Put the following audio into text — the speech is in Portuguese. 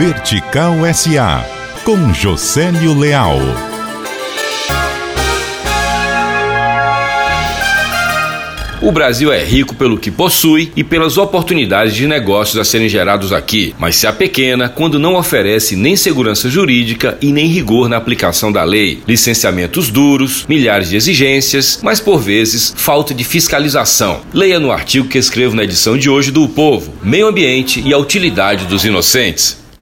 Vertical SA, com Josélio Leal. O Brasil é rico pelo que possui e pelas oportunidades de negócios a serem gerados aqui, mas se apequena quando não oferece nem segurança jurídica e nem rigor na aplicação da lei. Licenciamentos duros, milhares de exigências, mas por vezes falta de fiscalização. Leia no artigo que escrevo na edição de hoje do o Povo: Meio Ambiente e a Utilidade dos Inocentes.